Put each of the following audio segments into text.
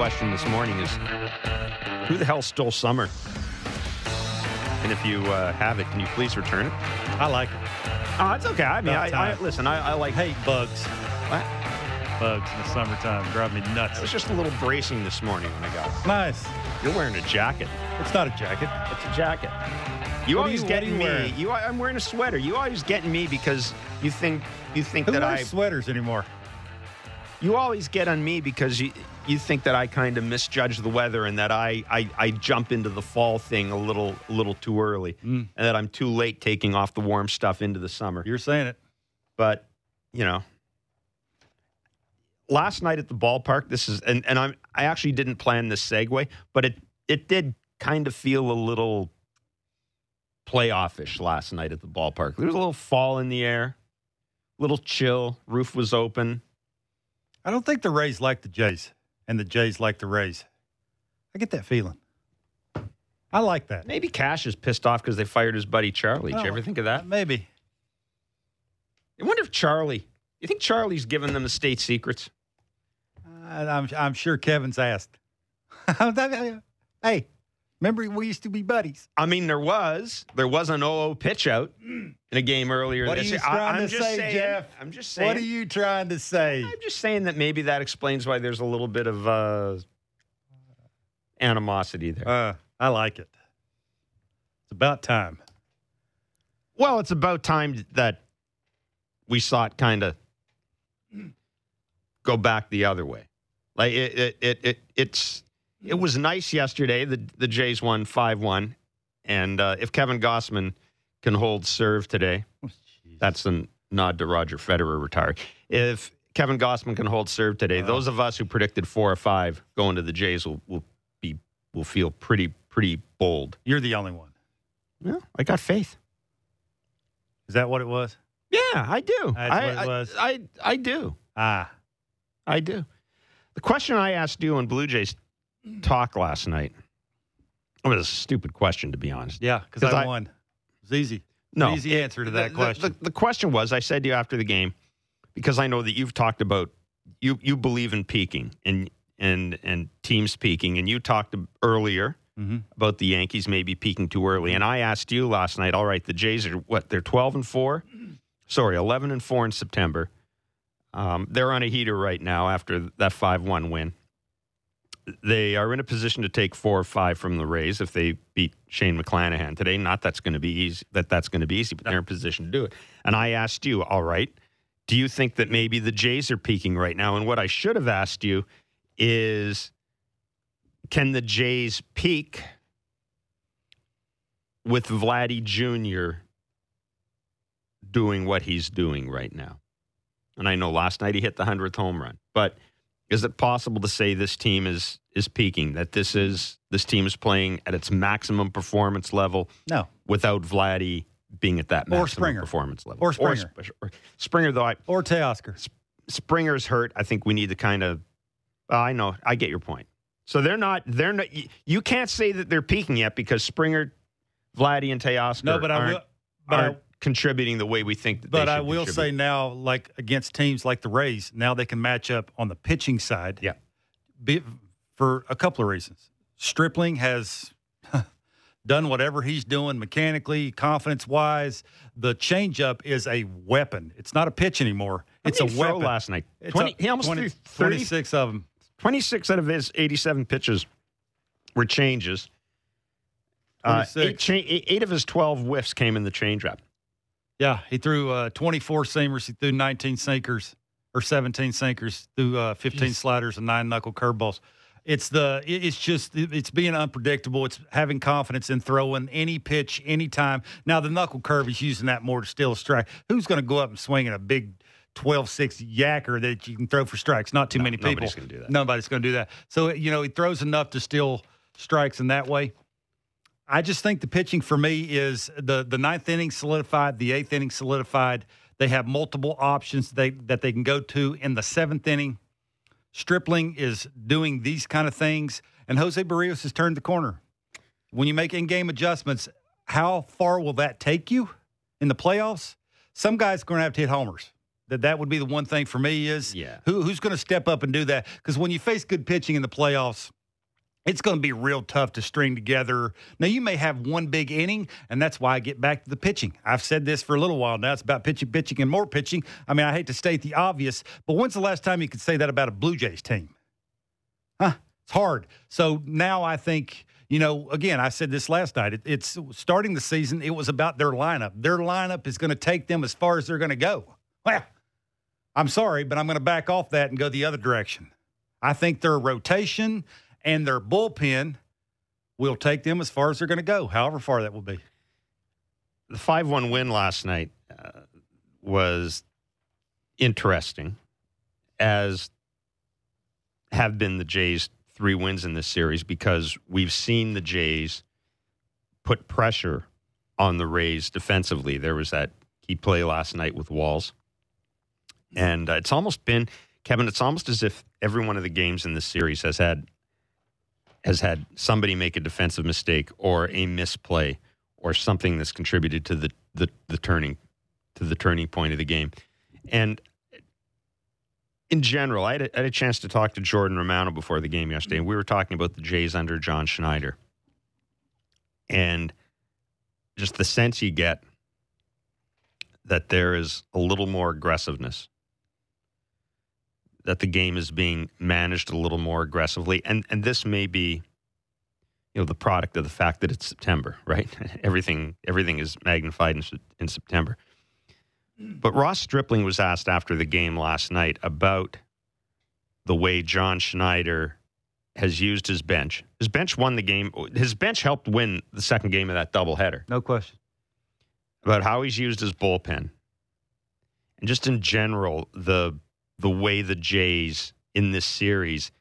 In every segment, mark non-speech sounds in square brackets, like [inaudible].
question this morning is who the hell stole summer? And if you uh, have it, can you please return it? I like it. Oh, it's okay. I mean, About I, I time. listen. I, I like. Hate bugs. What? Bugs in the summertime drive me nuts. It was nuts. just a little bracing this morning when I got it. Nice. You're wearing a jacket. It's not a jacket. It's a jacket. You What always you- what get are you me. You, I'm wearing a sweater. You always get me because you think you think Who that wears I. sweaters anymore? You always get on me because you you think that I kind of misjudge the weather and that I, I, I jump into the fall thing a little a little too early Mm. and that I'm too late taking off the warm stuff into the summer. You're saying it. But you know, last night at the ballpark, this is and, and I'm I actually didn't plan this segue, but it it did kind of feel a little playoff-ish last night at the ballpark. There was a little fall in the air, little chill. Roof was open. I don't think the Rays like the Jays, and the Jays like the Rays. I get that feeling. I like that. Maybe Cash is pissed off because they fired his buddy Charlie. Did you Oh, ever think of that? Maybe. I wonder if Charlie. You think Charlie's giving them the state secrets? I, I'm, I'm sure Kevin's asked. [laughs] hey, remember we used to be buddies. I mean, there was there was an 0 pitch out in a game earlier What are this you year. I- trying I'm to just say, saying, Jeff? I'm just saying. What are you trying to say? I'm just saying that maybe that explains why there's a little bit of uh, animosity there. Uh, I like it. It's about time. well, it's about time that we saw it kind of go back the other way. Like it, it, it, it it's it was nice yesterday. The the Jays won five one, and uh, if Kevin Gausman can hold serve today, that's a nod to Roger Federer retired. If Kevin Gausman can hold serve today, Wow. those of us who predicted four or five going to the Jays will will be will feel pretty pretty bold. You're the only one. Well, I got faith. Is that what it was? Yeah, I do. That's I, what it I- was. I, I do. Ah, I do. The question I asked you on Blue Jays talk last night it was a stupid question, to be honest. yeah, because I, I- won. It was easy. No. easy answer to that The- the- question. The, the question was I said to you after the game, because I know that you've talked about you you believe in peaking and and and teams peaking, and you talked earlier hmm about the Yankees maybe peaking too early. And I asked you last night, all right, the Jays are what? They're 12 and 4? [clears throat] Sorry, 11 and 4 in September. Um, they're on a heater right now after that 5 1 win. They are in a position to take four or five from the Rays if they beat Shane McClanahan today. Not that's going to be easy. That that's going to be easy, but they're in a position to do it. And I asked you, all right, do you think that maybe the Jays are peaking right now? And what I should have asked you is, can the Jays peak with Vladdy Jr. doing what he's doing right now? And I know last night he hit the hundredth home run, but is it possible to say this team is is peaking? That this is this team is playing at its maximum performance level No, without Vladdy being at that maximum Or Springer. performance level, Or Springer. Sp- or Springer, though, I, or Teoscar. Springer's hurt. I think we need to kind of. Uh, I know. I get your point. So they're not. They're not. y- You can't say that they're peaking yet because Springer, Vladdy, and Teoscar No, but I aren't, will. But I, contributing the way we think that. but I will contribute. say now, like against teams like the Rays, now they can match up on the pitching side. Yeah. Be, for a couple of reasons. Stripling has [laughs] done whatever he's doing mechanically, confidence wise. The changeup is a weapon. It's not a pitch anymore. It's a weapon. last night. 20, a- he almost 20 threw 30, 26 of them. 26 out of his 87 pitches were changes. Uh, eight, cha- eight of his 12 whiffs came in the changeup. Yeah, he threw uh, 24 seamers. He threw 19 sinkers or 17 sinkers, threw uh, 15 sliders and nine knuckle curveballs. It's the it's just it's being unpredictable. It's having confidence in throwing any pitch anytime. Now the knuckle curve is using that more to steal a strike. Who's going to go up and swing at a big 12-6 yacker that you can throw for strikes? Not too No, many people. nobody's gonna do that. Nobody's going to do that. So you know he throws enough to steal strikes in that way. I just think the pitching for me is the the ninth inning solidified, the eighth inning solidified. They have multiple options they that they can go to in the seventh inning. Stripling is doing these kind of things, and Jose Berrios has turned the corner. When you make in-game adjustments, how far will that take you in the playoffs? Some guys are going to have to hit homers. That that would be the one thing for me is Yeah. who, who's going to step up and do that? Because when you face good pitching in the playoffs, it's going to be real tough to string together. Now, you may have one big inning, and that's why I get back to the pitching. I've said this for a little while now. It's about pitching, pitching, and more pitching. I mean, I hate to state the obvious, but when's the last time you could say that about a Blue Jays team? Huh? It's hard. So now I think, you know, again, I said this last night. It, it's starting the season, it was about their lineup. Their lineup is going to take them as far as they're going to go. Well, I'm sorry, but I'm going to back off that and go the other direction. I think their rotation and their bullpen will take them as far as they're going to go, however far that will be. The 5 1 win last night uh, was interesting, as have been the Jays' three wins in this series, because we've seen the Jays put pressure on the Rays defensively. There was that key play last night with Walls. And uh, it's almost been, Kevin, it's almost as if every one of the games in this series has had has had somebody make a defensive mistake or a misplay or something that's contributed to the, the, the turning to the turning point of the game. And in general, I had, a, I had a chance to talk to Jordan Romano before the game yesterday, and we were talking about the Jays under John Schneider. And just the sense you get that there is a little more aggressiveness, that the game is being managed a little more aggressively. And, and this may be you know the product of the fact that it's September, right? [laughs] everything everything is magnified in, in September. But Ross Stripling was asked after the game last night about the way John Schneider has used his bench. His bench won the game. His bench helped win the second game of that doubleheader. No question. About how he's used his bullpen, and just in general the the way the Jays in this series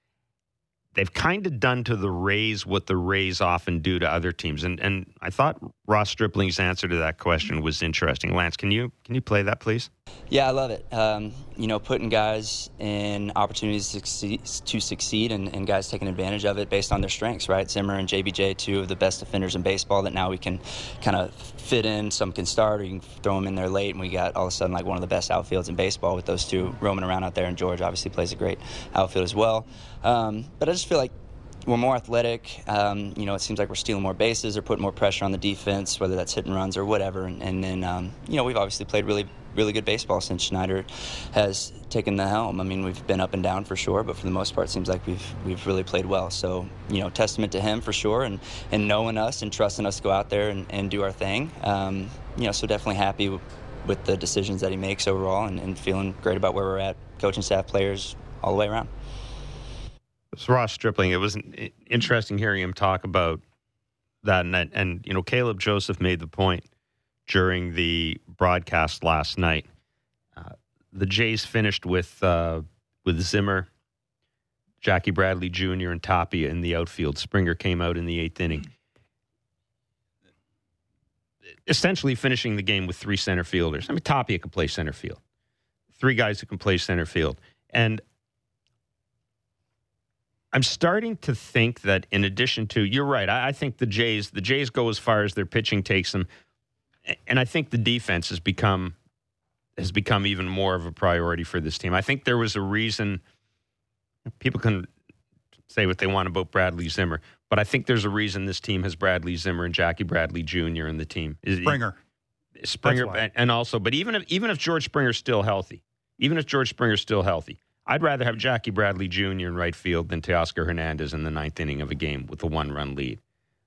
they've kind of done to the Rays what the Rays often do to other teams. And and I thought Ross Stripling's answer to that question was interesting. Lance, can you can you play that, please? Yeah, I love it. Um, you know, putting guys in opportunities to succeed, to succeed and, and, guys taking advantage of it based on their strengths, right? Zimmer and JBJ, two of the best defenders in baseball that now we can kind of fit in. Some can start or you can throw them in there late, and we got all of a sudden like one of the best outfields in baseball with those two roaming around out there. And George obviously plays a great outfield as well. Um, but I just feel like we're more athletic. Um, you know, it seems like we're stealing more bases or putting more pressure on the defense, whether that's hit and runs or whatever. And, and then, um, you know, we've obviously played really, really good baseball since Schneider has taken the helm. I mean, we've been up and down for sure, but for the most part, it seems like we've we've really played well. So, you know, testament to him for sure, and and knowing us and trusting us to go out there and, and do our thing. Um, you know, so definitely happy with the decisions that he makes overall, and, and feeling great about where we're at, coaching staff, players, all the way around. It's Ross Stripling. It was interesting hearing him talk about that, and and you know, Caleb Joseph made the point during the broadcast last night. Uh, the Jays finished with uh, with Zimmer, Jackie Bradley Jr., and Tapia in the outfield. Springer came out in the eighth inning. Essentially finishing the game with three center fielders. I mean, Tapia can play center field. Three guys who can play center field. And I'm starting to think that in addition to you're right, I, I, think the Jays the Jays go as far as their pitching takes them, and I think the defense has become has become even more of a priority for this team. I think there was a reason people can say what they want about Bradley Zimmer, but I think there's a reason this team has Bradley Zimmer and Jackie Bradley Jr. in the team. Springer, Springer, and also, but even if even if George Springer's still healthy, even if George Springer's still healthy, I'd rather have Jackie Bradley Jr. in right field than Teoscar Hernandez in the ninth inning of a game with a one run lead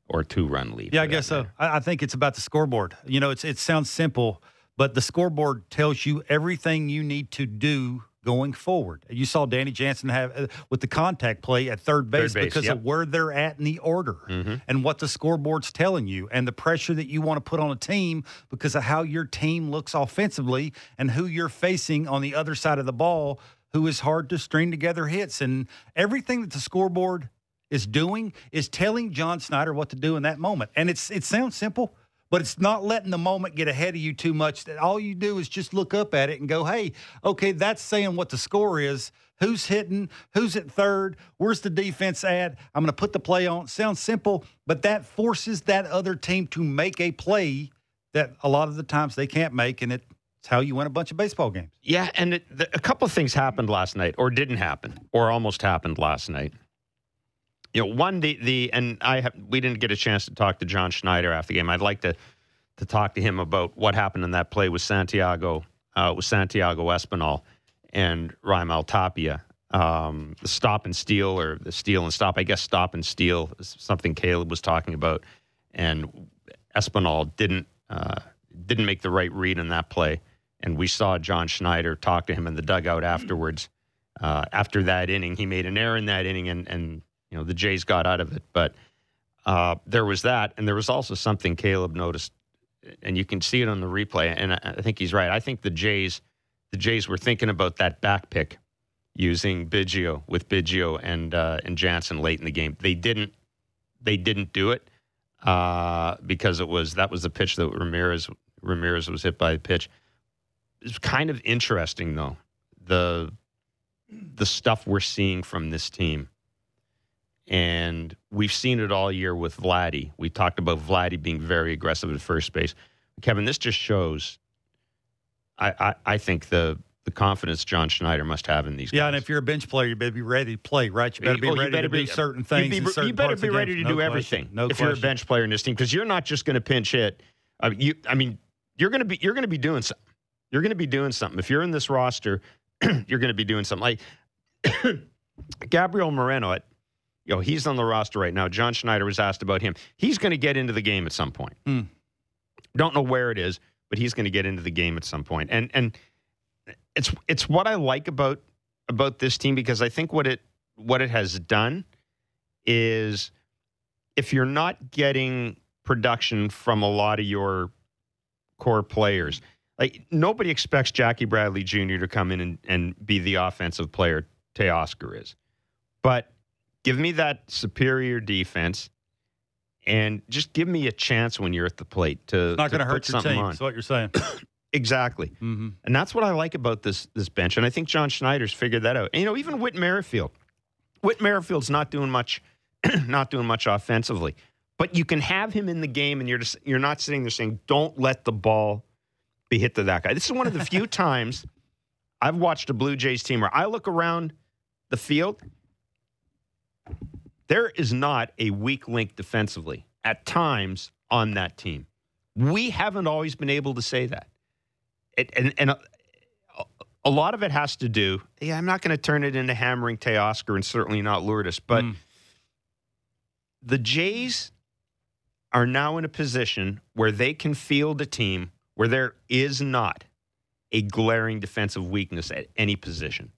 or two run lead. Yeah, I guess so. I think it's about the scoreboard. You know, it's it sounds simple, but the scoreboard tells you everything you need to do going forward. You saw Danny Jansen have uh, with the contact play at third base, third base because yep. of where they're at in the order mm-hmm. and what the scoreboard's telling you and the pressure that you want to put on a team because of how your team looks offensively and who you're facing on the other side of the ball who is hard to string together hits. And everything that the scoreboard is doing is telling John Schneider what to do in that moment. And it's it sounds simple, but it's not letting the moment get ahead of you too much. That all you do is just look up at it and go, "Hey, okay, that's saying what the score is. Who's hitting? Who's at third? Where's the defense at? I'm going to put the play on." Sounds simple, but that forces that other team to make a play that a lot of the times they can't make, and it It's how you win a bunch of baseball games. Yeah, and it, the, a couple of things happened last night, or didn't happen, or almost happened last night. You know, one the the and I have we didn't get a chance to talk to John Schneider after the game. I'd like to to talk to him about what happened in that play with Santiago uh, with Santiago Espinal and Raimel Tapia. Um, the stop and steal, or the steal and stop. I guess stop and steal is something Caleb was talking about, and Espinal didn't uh, didn't make the right read in that play. And we saw John Schneider talk to him in the dugout afterwards. Uh, after that inning, he made an error in that inning, and and you know the Jays got out of it. But uh, there was that, and there was also something Caleb noticed, and you can see it on the replay. And I, I think he's right. I think the Jays, the Jays were thinking about that back pick using Biggio with Biggio and uh, and Jansen late in the game. They didn't they didn't do it uh, because it was that was the pitch that Ramirez Ramirez was hit by the pitch. It's kind of interesting though the the stuff we're seeing from this team. And we've seen it all year with Vladdy. We talked about Vladdy being very aggressive at first base. Kevin, this just shows I, I, I think the the confidence John Schneider must have in these Yeah, guys. and if you're a bench player, you better be ready to play, right? You better be Oh, ready better to do be- certain things. You, be- certain you better be ready to games. do No everything. No if you're a bench player in this team because you're not just going to pinch hit. I mean, you, I mean, you're going to be you're going to be doing something. You're going to be doing something. If you're in this roster, [clears throat] you're going to be doing something. Like [coughs] Gabriel Moreno, at, you know, he's on the roster right now. John Schneider was asked about him. He's going to get into the game at some point. Hmm. Don't know where it is, but he's going to get into the game at some point. And and it's it's what I like about about this team because I think what it what it has done is if you're not getting production from a lot of your core players, like nobody expects Jackie Bradley Jr. to come in and, and be the offensive player Teoscar is. But give me that superior defense and just give me a chance when you're at the plate to It's not going to hurt your team. That's what you're saying. [coughs] Exactly. hmm And that's what I like about this this bench. And I think John Schneider's figured that out. And, you know, even Whit Merrifield. Whit Merrifield's not doing much [coughs] not doing much offensively. But you can have him in the game and you're just you're not sitting there saying, Don't let the ball be hit to that guy. This is one of the few [laughs] times I've watched a Blue Jays team where I look around the field. There is not a weak link defensively at times on that team. We haven't always been able to say that. It, and and a, a lot of it has to do. Yeah, I'm not going to turn it into hammering Teoscar and certainly not Lourdes, but Mm. the Jays are now in a position where they can field a team where there is not a glaring defensive weakness at any position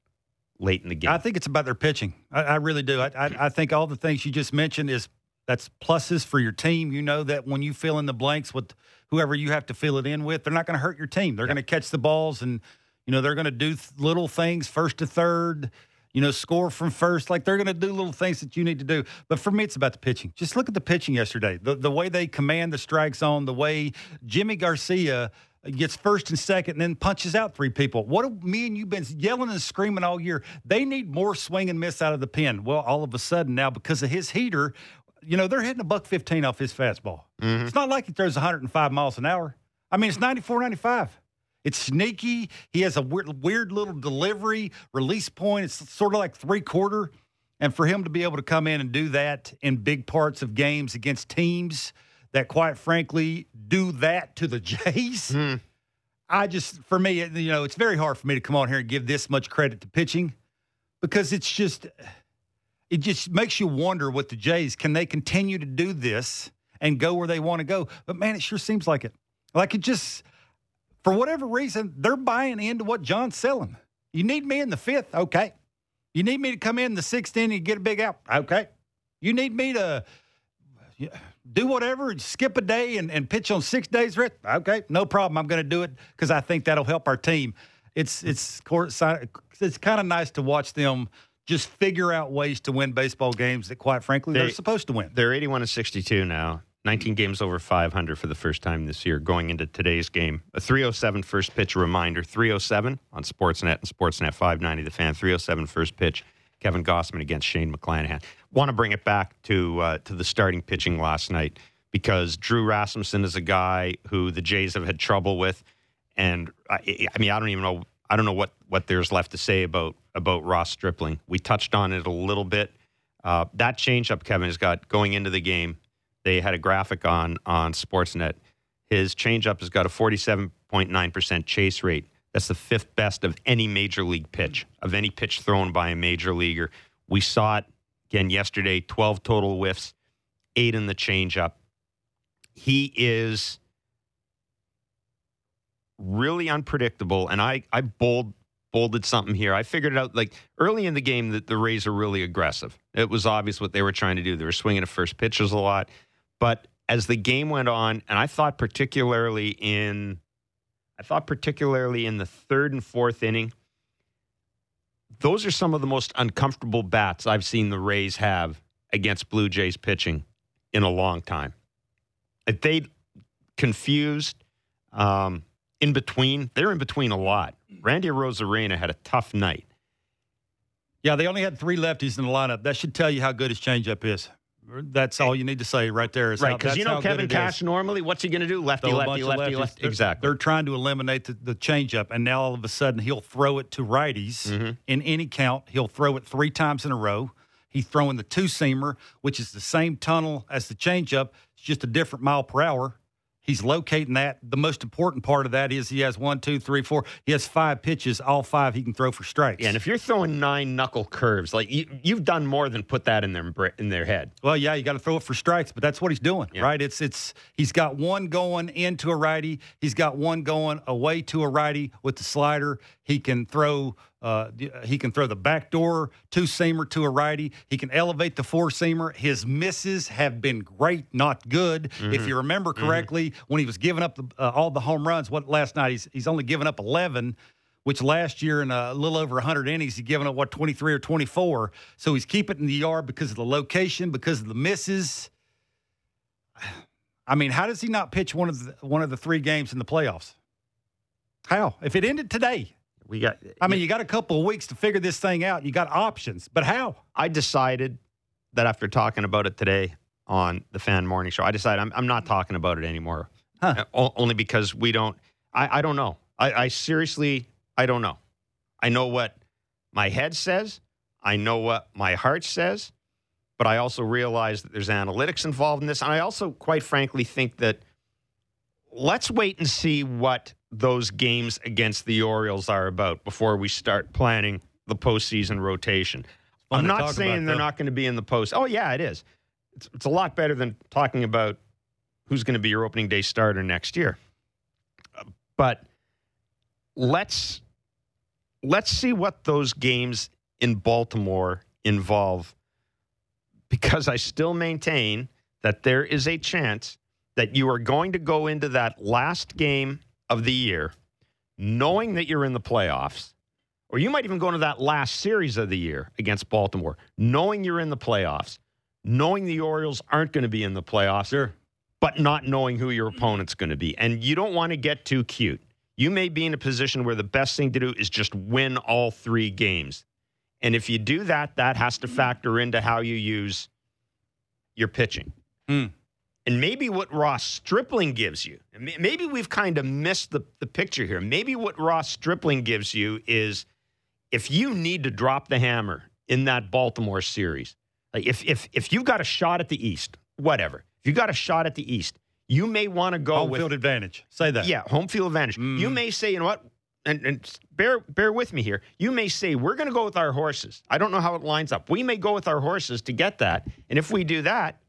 late in the game. I think it's about their pitching. I, I really do. I, I, I think all the things you just mentioned is that's pluses for your team. You know that when you fill in the blanks with whoever you have to fill it in with, they're not going to hurt your team. They're going to catch the balls and you know they're going to do th- little things first to third. You know, score from first. Like they're going to do little things that you need to do. But for me, it's about the pitching. Just look at the pitching yesterday. The the way they command the strike zone. The way Jimmy Garcia gets first and second and then punches out three people. What have me and you been yelling and screaming all year? They need more swing and miss out of the pen. Well, all of a sudden now because of his heater, you know, they're hitting a buck 15 off his fastball. Mm-hmm. It's not like he throws 105 miles an hour. I mean, it's 94, 95. It's sneaky. He has a weird, weird little delivery, release point. It's sort of like three quarter. And for him to be able to come in and do that in big parts of games against teams that, quite frankly, do that to the [laughs] Jays, Hmm. I just, for me, you know, it's very hard for me to come on here and give this much credit to pitching because it's just, it just makes you wonder what the Jays can they continue to do this and go where they want to go. But man, it sure seems like it. Like it just, for whatever reason, they're buying into what John's selling. You need me in the fifth, okay. You need me to come in the sixth inning and get a big out, okay. You need me to do whatever, and skip a day and, and pitch on six days, rest, okay, no problem. I'm going to do it because I think that'll help our team. It's it's it's kind of nice to watch them just figure out ways to win baseball games that, quite frankly, they, are supposed to win. They're 81 and 62 now. 19 games over 500 for the first time this year going into today's game. A 307 first pitch reminder 307 on Sportsnet and Sportsnet 590 the fan 307 first pitch Kevin Gausman against Shane McClanahan. Want to bring it back to uh, to the starting pitching last night because Drew Rasmussen is a guy who the Jays have had trouble with And I, I mean, I don't even know. I don't know what what there's left to say about about Ross Stripling. We touched on it a little bit. Uh, that changeup Kevin has got going into the game. They had a graphic on on Sportsnet. His changeup has got a 47.9% chase rate. That's the fifth best of any major league pitch, of any pitch thrown by a major leaguer. We saw it again yesterday 12 total whiffs, eight in the changeup. He is really unpredictable, and I, I bold, bolded something here. I figured it out like early in the game that the Rays are really aggressive. It was obvious what they were trying to do. They were swinging at first pitches a lot. But as the game went on, and I thought particularly in I thought particularly in the third and fourth inning, those are some of the most uncomfortable bats I've seen the Rays have against Blue Jays pitching in a long time. They confused um, in between. They're in between a lot. Randy Arozarena had a tough night. Yeah, they only had three lefties in the lineup. That should tell you how good his changeup is. That's all you need to say right there. Is right, because you know Kevin Cash normally, what's he going to do? Lefty, lefty, lefty, lefty. They're, exactly. They're trying to eliminate the, the changeup, and now all of a sudden he'll throw it to righties mm-hmm. in any count. He'll throw it three times in a row. He's throwing the two seamer, which is the same tunnel as the changeup. It's just a different mile per hour. He's locating that. The most important part of that is he has one, two, three, four. He has five pitches. All five he can throw for strikes. Yeah, and if you're throwing nine knuckle curves, like you, have done more than put that in their in their head. Well, yeah, you got to throw it for strikes, but that's what he's doing, yeah. right? It's it's he's got one going into a righty. He's got one going away to a righty with the slider. He can throw uh, he can throw the backdoor two seamer to a righty. He can elevate the four seamer. His misses have been great, not good. Mm-hmm. If you remember mm-hmm. correctly, mm-hmm. when he was giving up the, uh, all the home runs, what last night he's he's only given up eleven. Which last year in a little over 100 innings, he's given up what 23 or 24. So he's keeping it in the yard because of the location, because of the misses. [sighs] I mean, how does he not pitch one of the one of the three games in the playoffs? How? If it ended today, we got. I mean, you got a couple of weeks to figure this thing out. You got options, but how? I decided that after talking about it today on the Fan Morning Show, I decided I'm, I'm not talking about it anymore. Huh. Uh, only because we don't. I, I don't know. I, I seriously, I don't know. I know what my head says. I know what my heart says. But I also realize that there's analytics involved in this. And I also, quite frankly, think that let's wait and see what those games against the Orioles are about before we start planning the postseason rotation. I'm not saying they're not going to be in the post. Oh yeah, it is. It's, it's a lot better than talking about who's going to be your opening day starter next year. But let's let's see what those games in Baltimore involve because I still maintain that there is a chance that you are going to go into that last game of the year knowing that you're in the playoffs, or you might even go into that last series of the year against Baltimore, knowing you're in the playoffs, knowing the Orioles aren't going to be in the playoffs, sure. but not knowing who your opponent's going to be. And you don't want to get too cute. You may be in a position where the best thing to do is just win all three games. And if you do that, that has to factor into how you use your pitching. Mm. And maybe what Ross Stripling gives you, maybe we've kind of missed the, the picture here. Maybe what Ross Stripling gives you is if you need to drop the hammer in that Baltimore series, like if if if you've got a shot at the East, whatever, if you got a shot at the East, you may want to go home with, field advantage. Say that. Yeah, home field advantage. Mm. You may say, you know what? And, and bear bear with me here. You may say we're going to go with our horses. I don't know how it lines up. We may go with our horses to get that, and if we do that,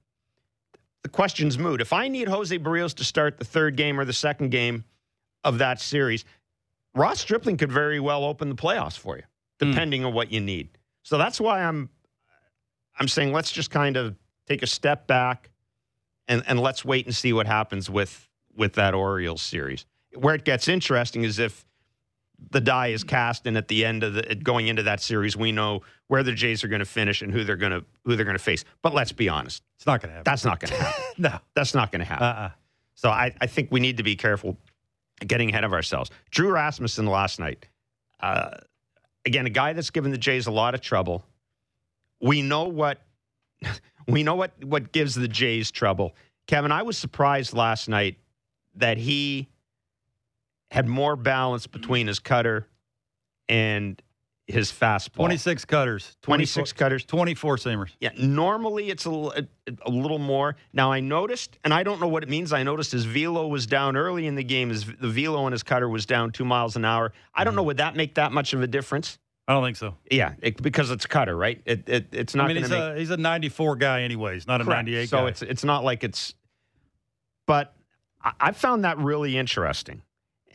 the question's moot. If I need Jose Berrios to start the third game or the second game of that series, Ross Stripling could very well open the playoffs for you, hmm. depending mm. on what you need. So that's why I'm I'm saying let's just kind of take a step back and, and let's wait and see what happens with with that Orioles series. Where it gets interesting is if the die is cast, and at the end of the going into that series, we know where the Jays are going to finish and who they're going to who they're going to face. But let's be honest, it's not going to happen. That's not going to happen. [laughs] no, that's not going to happen. Uh-uh. So I, I think we need to be careful getting ahead of ourselves. Drew Rasmussen last night, uh, again, a guy that's given the Jays a lot of trouble. We know what [laughs] we know what what gives the Jays trouble. Kevin, I was surprised last night that he had more balance between his cutter and his fastball. 26 cutters, 26 cutters. 24 seamers. Yeah, normally it's a a little more. Now I noticed, and I don't know what it means. I noticed his velo was down early in the game. His the velo on his cutter was down two miles an hour. I don't mm-hmm. know. Would that make that much of a difference? I don't think so. Yeah, it, because it's cutter, right? It, it it's not I mean, he's make. a he's a 94 guy anyways, not a Correct. 98 So guy. it's it's not like it's. But I, I found that really interesting,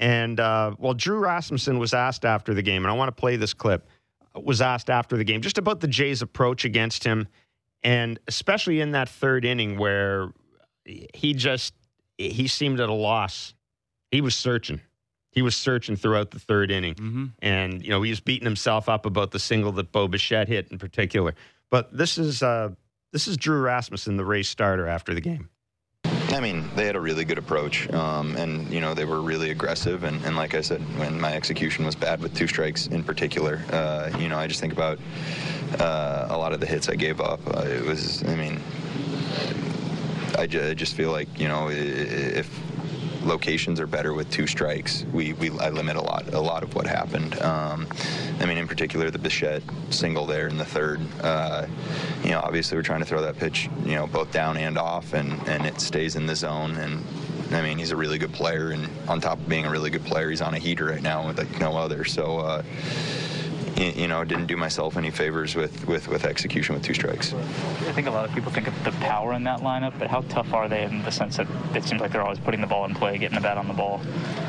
and uh, well, Drew Rasmussen was asked after the game, and I want to play this clip. Was asked after the game just about the Jays' approach against him, and especially in that third inning where he just he seemed at a loss. He was searching. He was searching throughout the third inning. hmm And, you know, he was beating himself up about the single that Bo Bichette hit in particular. But this is uh, this is Drew Rasmussen, the race starter after the game. I mean, they had a really good approach, um, and you know they were really aggressive. And, and like I said, when my execution was bad with two strikes in particular, uh, you know, I just think about uh, a lot of the hits I gave up. Uh, it was, I mean, I, ju- I just feel like you know if locations are better with two strikes, we, we I limit a lot a lot of what happened. Um, I mean, in particular, the Bichette single there in the third. Uh, you know, obviously we're trying to throw that pitch, you know, both down and off, and and it stays in the zone. And I mean, he's a really good player, and on top of being a really good player, he's on a heater right now with like no other. So. Uh, you know, didn't do myself any favors with, with, with execution with two strikes. I think a lot of people think of the power in that lineup, but how tough are they in the sense that it seems like they're always putting the ball in play, getting the bat on the ball?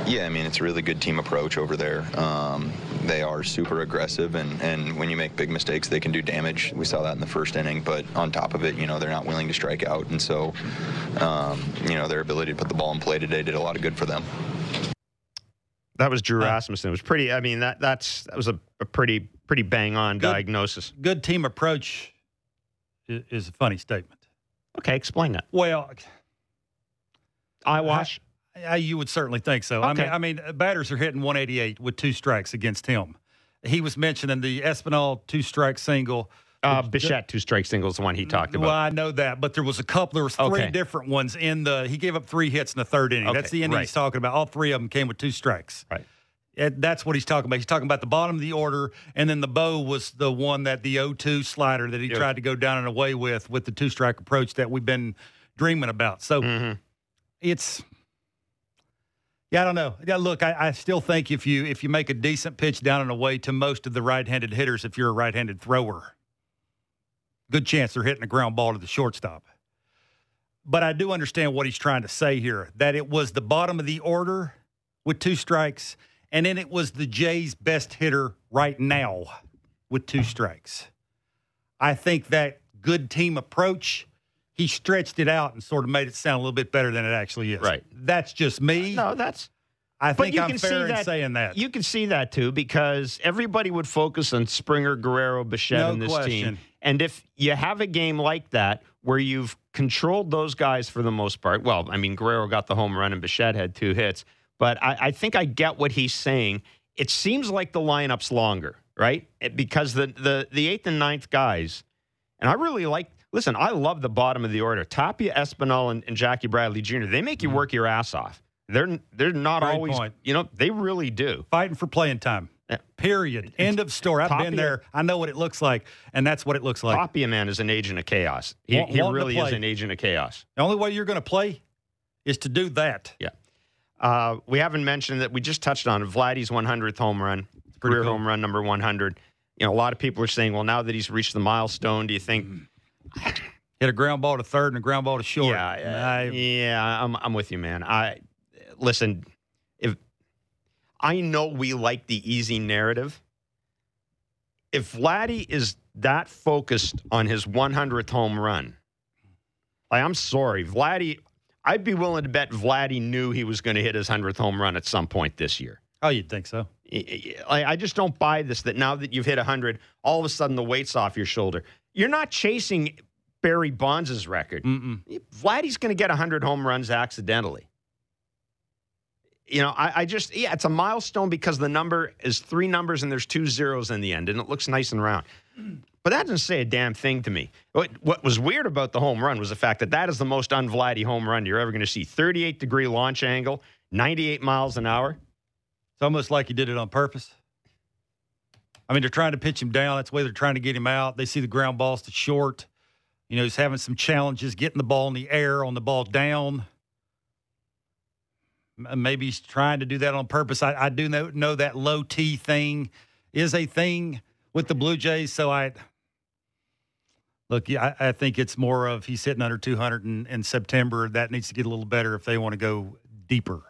Yeah, I mean, it's a really good team approach over there. Um, they are super aggressive, and, and when you make big mistakes, they can do damage. We saw that in the first inning, but on top of it, you know, they're not willing to strike out. And so, um, you know, their ability to put the ball in play today did a lot of good for them. That was Drew. Rasmussen. It was pretty. I mean, that that's that was a, a pretty pretty bang on Good. diagnosis. Good team approach is, is a funny statement. Okay, explain that. Well, Eyewash. I, you would certainly think so. I mean, I mean, batters are hitting 188 with two strikes against him. He was mentioning the Espinal two strike single. Uh, Bichette two strike singles, the one he talked about. Well, I know that, but there was a couple. There was three Okay. different ones in the. He gave up three hits in the third inning. Okay, That's the inning right. he's talking about. All three of them came with two strikes. Right. And that's what he's talking about. He's talking about the bottom of the order, and then the Bo was the one that the 0-2 slider that he Yeah. tried to go down and away with with the two strike approach that we've been dreaming about. So Mhm. it's yeah, I don't know. Yeah, look, I, I still think if you if you make a decent pitch down and away to most of the right-handed hitters, if you're a right-handed thrower, good chance they're hitting a ground ball to the shortstop. But I do understand what he's trying to say here that it was the bottom of the order with two strikes, and then it was the Jays' best hitter right now with two strikes. I think that good team approach, he stretched it out and sort of made it sound a little bit better than it actually is. Right. That's just me. No, that's I but think you I'm can see in that- saying that. You can see that too because everybody would focus on Springer, Guerrero, Bichette No in this question. team. And if you have a game like that where you've controlled those guys for the most part, well, I mean, Guerrero got the home run and Bichette had two hits, but I, I think I get what he's saying. It seems like the lineup's longer, right? It- because the, the, the eighth and ninth guys, and I really like, listen, I love the bottom of the order. Tapia, Espinal, and, and Jackie Bradley Jr., they make you mm-hmm. work your ass off. They're, they're not. Great always, point. you know, they really do. Fighting for playing time. Yeah. Period. End of story. I've been there. I know what it looks like, and that's what it looks like. Tapia, man, is an agent of chaos. He, Want- he really is an agent of chaos. The only way you're going to play is to do that. Yeah. Uh, we haven't mentioned that we just touched on. Vladdy's 100th home run, career cool. home run number 100. You know, a lot of people are saying, well, now that he's reached the milestone, do you think? Hit a ground ball to third and a ground ball to short. Yeah, I- yeah, I'm, I'm with you, man. I listen. If I know we like the easy narrative, if Vladdy is that focused on his 100th home run, like, I'm sorry, Vladdy. I'd be willing to bet Vladdy knew he was going to hit his 100th home run at some point this year. oh, you'd think so. I I just don't buy this that now that you've hit 100, all of a sudden the weight's off your shoulder. You're not chasing Barry Bonds' record. Mm-mm. Vladdy's going to get 100 home runs accidentally. You know, I, I just, yeah, it's a milestone because the number is three numbers and there's two zeros in the end, and it looks nice and round. But that doesn't say a damn thing to me. What, what was weird about the home run was the fact that that is the most un-Vladdy home run you're ever going to see. 38 degree launch angle, 98 miles an hour. It's almost like he did it on purpose. I mean, they're trying to pitch him down. That's the way they're trying to get him out. They see the ground balls to short. You know, he's having some challenges getting the ball in the air, on the ball down. Uh, maybe he's trying to do that on purpose. I, I do know, know that low T thing is a thing with the Blue Jays. So I look, I, I think it's more of he's hitting under 200 in, in September. That needs to get a little better if they want to go deeper.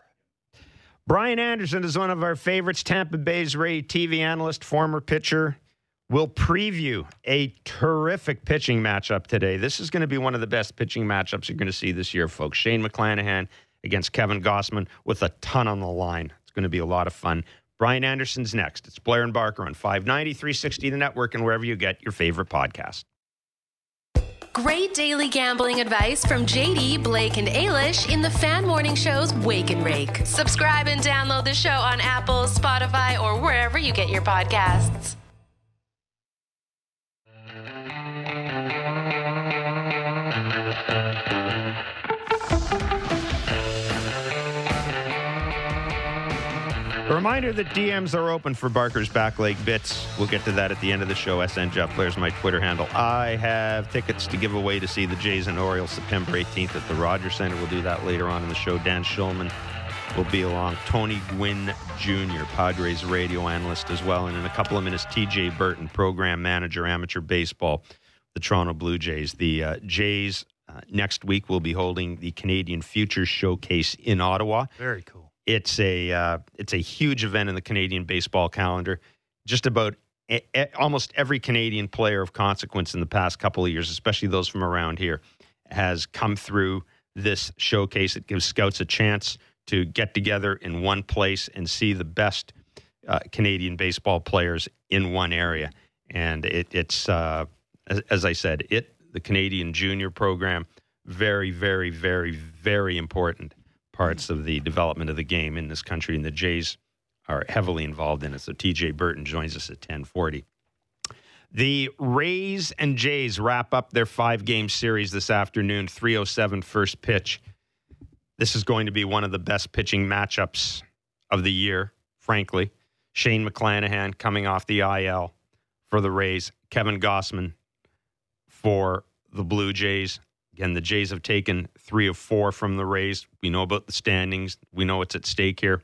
Brian Anderson is one of our favorites, Tampa Bay's Ray TV analyst, former pitcher. We'll preview a terrific pitching matchup today. This is going to be one of the best pitching matchups you're going to see this year, folks. Shane McClanahan against Kevin Gausman with a ton on the line. It's going to be a lot of fun. Brian Anderson's next. It's Blair and Barker on 590, 360 The Network, and wherever you get your favorite podcast. Great daily gambling advice from JD, Blake, and Ailish in the Fan Morning Show's Wake and Rake. Subscribe and download the show on Apple, Spotify, or wherever you get your podcasts. A reminder that DMs are open for Barker's back leg bits. We'll get to that at the end of the show. SN Jeff Blair's my Twitter handle. I have tickets to give away to see the Jays and Orioles September 18th at the Rogers Center. We'll do that later on in the show. Dan Shulman will be along. Tony Gwynn Jr., Padres radio analyst as well. And in a couple of minutes, TJ Burton, program manager, amateur baseball, the Toronto Blue Jays. The uh, Jays uh, next week will be holding the Canadian Futures Showcase in Ottawa. Very cool. It's a uh, it's a huge event in the Canadian baseball calendar. Just about a, a, almost every Canadian player of consequence in the past couple of years, especially those from around here, has come through this showcase. It gives scouts a chance to get together in one place and see the best uh, Canadian baseball players in one area. And it, it's uh, as, as I said, it the Canadian junior program very, very, very, very important parts of the development of the game in this country, and the Jays are heavily involved in it. So TJ Burton joins us at 1040. The Rays and Jays wrap up their five game series this afternoon, 307 first pitch. This is going to be one of the best pitching matchups of the year, frankly. Shane McClanahan coming off the IL for the Rays, Kevin Gausman for the Blue Jays. Again, the Jays have taken three of four from the Rays. We know about the standings. We know what's at stake here.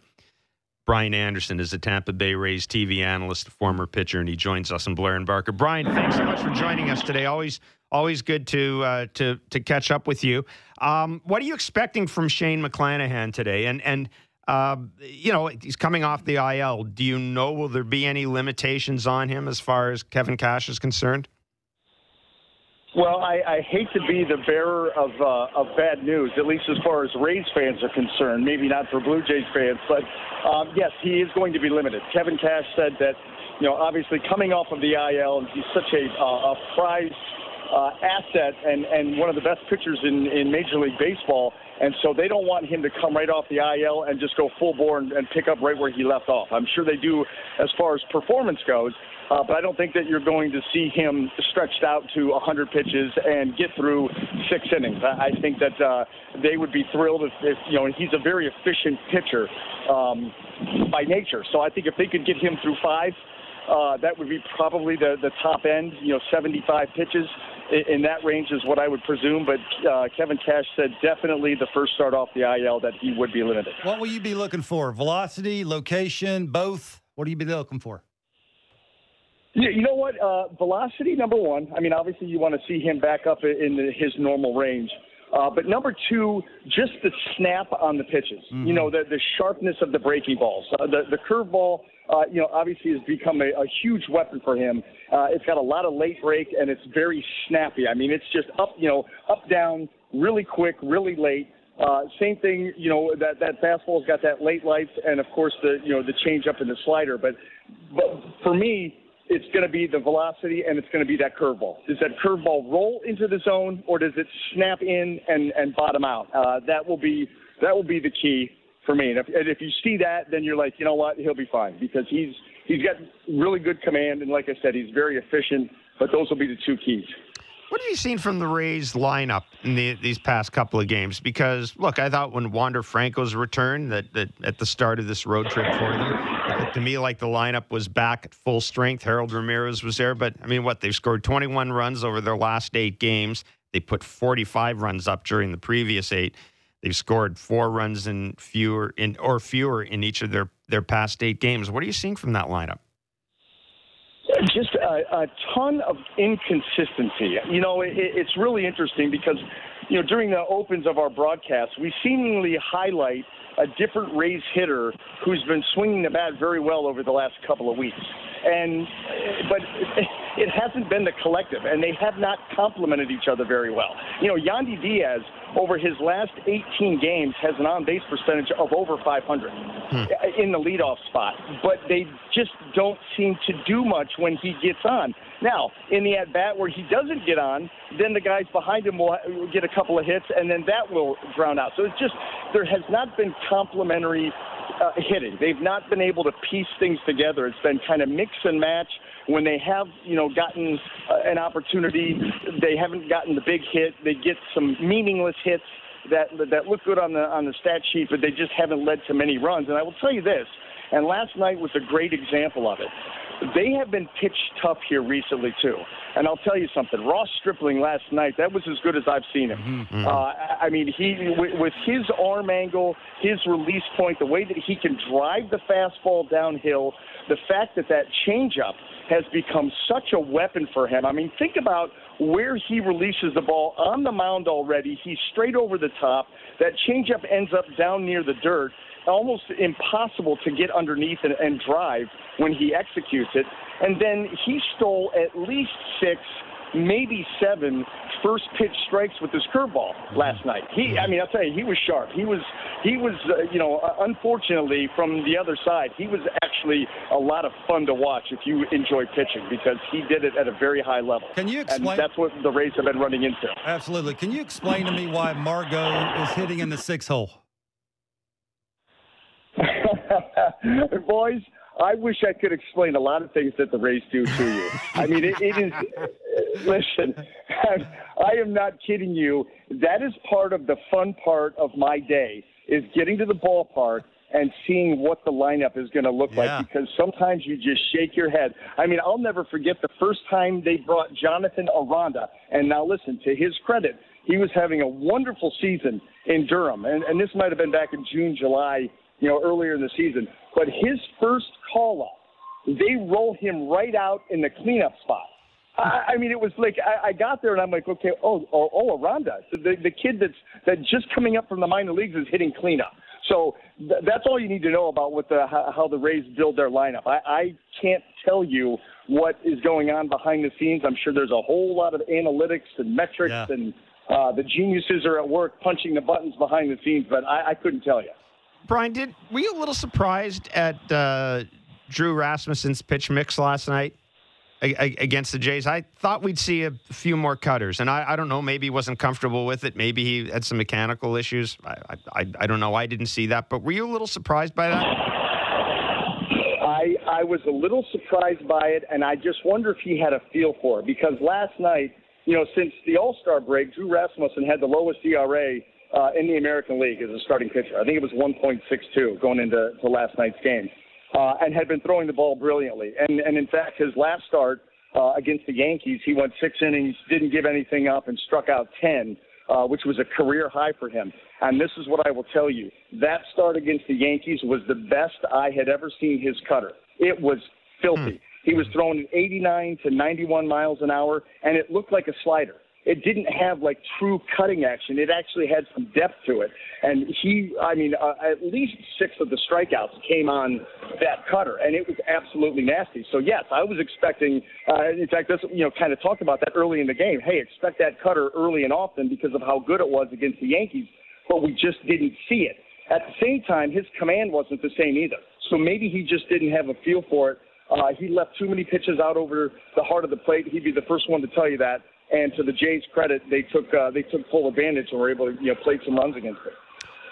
Brian Anderson is a Tampa Bay Rays TV analyst, former pitcher, and he joins us in Blair and Barker. Brian, thanks so much for joining us today. Always, always good to uh, to to catch up with you. Um, what are you expecting from Shane McClanahan today? And and uh, you know he's coming off the IL. Do you know will there be any limitations on him as far as Kevin Cash is concerned? Well, I, I hate to be the bearer of uh, of bad news, at least as far as Rays fans are concerned. Maybe not for Blue Jays fans, but um, yes, he is going to be limited. Kevin Cash said that, you know, obviously coming off of the IL, and he's such a, uh, a prized uh, asset and and one of the best pitchers in in Major League Baseball. And so they don't want him to come right off the IL and just go full bore and, and pick up right where he left off. I'm sure they do as far as performance goes. Uh, but I don't think that you're going to see him stretched out to 100 pitches and get through six innings. I, I think that uh, they would be thrilled if, if, you know, he's a very efficient pitcher um, by nature. So I think if they could get him through five, uh, that would be probably the, the top end, you know, 75 pitches. In, that range is what I would presume. But uh, Kevin Cash said definitely the first start off the IL that he would be limited. What will you be looking for? Velocity, location, both? What do you be looking for? Yeah, you know what? Uh, velocity, number one. I mean, obviously, you want to see him back up in the, his normal range. Uh, but number two, just the snap on the pitches. Mm-hmm. You know, the, the sharpness of the breaking balls. Uh, the the curveball, uh, you know, obviously has become a, a huge weapon for him. Uh, it's got a lot of late break and it's very snappy. I mean, it's just up, you know, up down, really quick, really late. Uh, same thing, you know, that that fastball's got that late life, and of course the you know the change up in the slider. But but for me, it's going to be the velocity and it's going to be that curveball. Does that curveball roll into the zone or does it snap in and, and bottom out? Uh, that will be that will be the key for me. And if, and if you see that, then you're like, you know what, he'll be fine because he's he's got really good command and like I said, he's very efficient. But those will be the two keys. What have you seen from the Rays lineup in the, these past couple of games? Because look, I thought when Wander Franco's return, that, that at the start of this road trip for them, to me like the lineup was back at full strength. Harold Ramirez was there, but I mean, what they've scored 21 runs over their last eight games. They put 45 runs up during the previous eight. They've scored four runs in fewer in or fewer in each of their their past eight games. What are you seeing from that lineup? Just a, a ton of inconsistency. You know, it, it's really interesting because, you know, during the opens of our broadcast, we seemingly highlight a different Rays hitter who's been swinging the bat very well over the last couple of weeks. And, but [laughs] it hasn't been the collective, and they have not complemented each other very well. You know, Yandy Diaz over his last 18 games has an on base percentage of over 500 hmm. in the leadoff spot, but they just don't seem to do much when he gets on. Now, in the at bat where he doesn't get on, then the guys behind him will get a couple of hits, and then that will drown out. So it's just there has not been complementary [laughs] uh, hitting. They've not been able to piece things together. It's been kind of mix and match. When they have, you know, gotten uh, an opportunity, they haven't gotten the big hit. They get some meaningless hits that that look good on the on the stat sheet, but they just haven't led to many runs. And I will tell you this, and last night was a great example of it. They have been pitched tough here recently too. And I'll tell you something. Ross Stripling last night, that was as good as I've seen him. Mm-hmm. Uh, I mean, he with his arm angle, his release point, the way that he can drive the fastball downhill, the fact that that changeup has become such a weapon for him. I mean, think about where he releases the ball on the mound already. He's straight over the top. That changeup ends up down near the dirt almost impossible to get underneath and, and drive when he executes it. And then he stole at least six, maybe seven first pitch strikes with his curveball last night. He, I mean, I'll tell you, he was sharp. He was, he was, uh, you know, uh, unfortunately from the other side, he was actually a lot of fun to watch if you enjoy pitching because he did it at a very high level. Can you explain? And that's what the Rays have been running into. Absolutely. Can you explain to me why Margot is hitting in the six hole? [laughs] Boys, I wish I could explain a lot of things that the Rays do to you. I mean, it, it is. [laughs] Listen, I am not kidding you. That is part of the fun part of my day is getting to the ballpark and seeing what the lineup is going to look yeah. like because sometimes you just shake your head. I mean, I'll never forget the first time they brought Jonathan Aranda. And now, listen, to his credit, he was having a wonderful season in Durham. And, and this might have been back in June, July you know, earlier in the season. But his first call up, they roll him right out in the cleanup spot. I, I mean, it was like I, I got there and I'm like, okay, oh, oh, oh Aranda, so the the kid that's that just coming up from the minor leagues is hitting cleanup. So th- that's all you need to know about what the how, how the Rays build their lineup. I, I can't tell you what is going on behind the scenes. I'm sure there's a whole lot of analytics and metrics yeah. and uh, the geniuses are at work punching the buttons behind the scenes, but I, I couldn't tell you. Brian, did were you a little surprised at uh, Drew Rasmussen's pitch mix last night against the Jays? I thought we'd see a few more cutters, and I, I don't know. Maybe he wasn't comfortable with it. Maybe he had some mechanical issues. I, I, I don't know. I didn't see that, but were you a little surprised by that? I, I was a little surprised by it, and I just wonder if he had a feel for it because last night, you know, since the All Star break, Drew Rasmussen had the lowest ERA uh, in the American League as a starting pitcher. I think it was 1.62 going into to last night's game, uh, and had been throwing the ball brilliantly. And and in fact, his last start uh, against the Yankees, he went six innings, didn't give anything up, and struck out 10. Uh, which was a career high for him. And this is what I will tell you. That start against the Yankees was the best I had ever seen his cutter. It was filthy. Hmm. He was throwing 89 to 91 miles an hour, and it looked like a slider it didn't have like true cutting action. It actually had some depth to it. And he, I mean, uh, at least six of the strikeouts came on that cutter, and it was absolutely nasty. So yes, I was expecting. Uh, in fact, this you know kind of talked about that early in the game. Hey, expect that cutter early and often because of how good it was against the Yankees, but we just didn't see it. At the same time, his command wasn't the same either. So maybe he just didn't have a feel for it. Uh, he left too many pitches out over the heart of the plate. He'd be the first one to tell you that. And to the Jays' credit, they took uh, they took full advantage and were able to you know play some runs against it.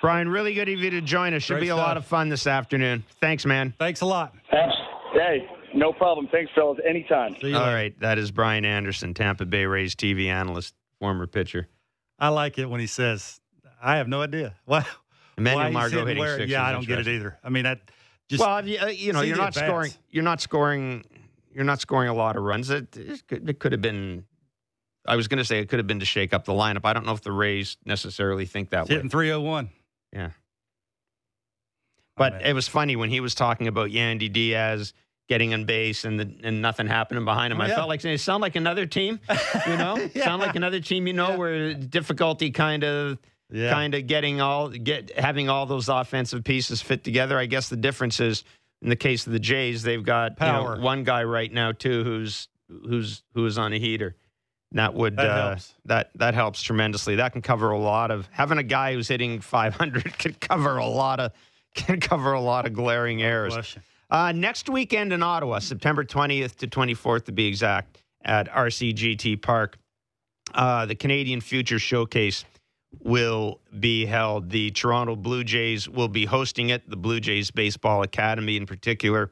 Brian, really good of you to join us. Should Great be a lot of fun this afternoon. Thanks, man. Thanks a lot. Hey, No problem. Thanks, fellas. Anytime. See you All later. right, that is Brian Anderson, Tampa Bay Rays TV analyst, former pitcher. I like it when he says, "I have no idea." [laughs] Why? Emmanuel why he's Margot hitting hitting where- six Yeah, I don't get it either. I mean, that just well, if you, uh, you know, you're not at-bats. scoring. You're not scoring. You're not scoring a lot of runs. It, it, could, it could have been. I was going to say it could have been to shake up the lineup. I don't know if the Rays necessarily think that it's way. hitting 301. Yeah. Oh, But man. it was funny when he was talking about Yandy Diaz getting on base and the, and nothing happening behind him. Oh, I felt like it sounded like another team, you know, [laughs] sound like another team, you know, Yeah. where difficulty kind of yeah. kind of getting all get having all those offensive pieces fit together. I guess the difference is in the case of the Jays, they've got you know, Power. one guy right now too who's who's who is on a heater. That would That uh, helps. that that helps tremendously. That can cover a lot of having a guy who's hitting 500 [laughs] can cover a lot of can cover a lot of glaring errors. Uh, next weekend in Ottawa, September 20th to 24th to be exact, at RCGT Park, uh, the Canadian Future Showcase will be held. The Toronto Blue Jays will be hosting it. The Blue Jays Baseball Academy, in particular,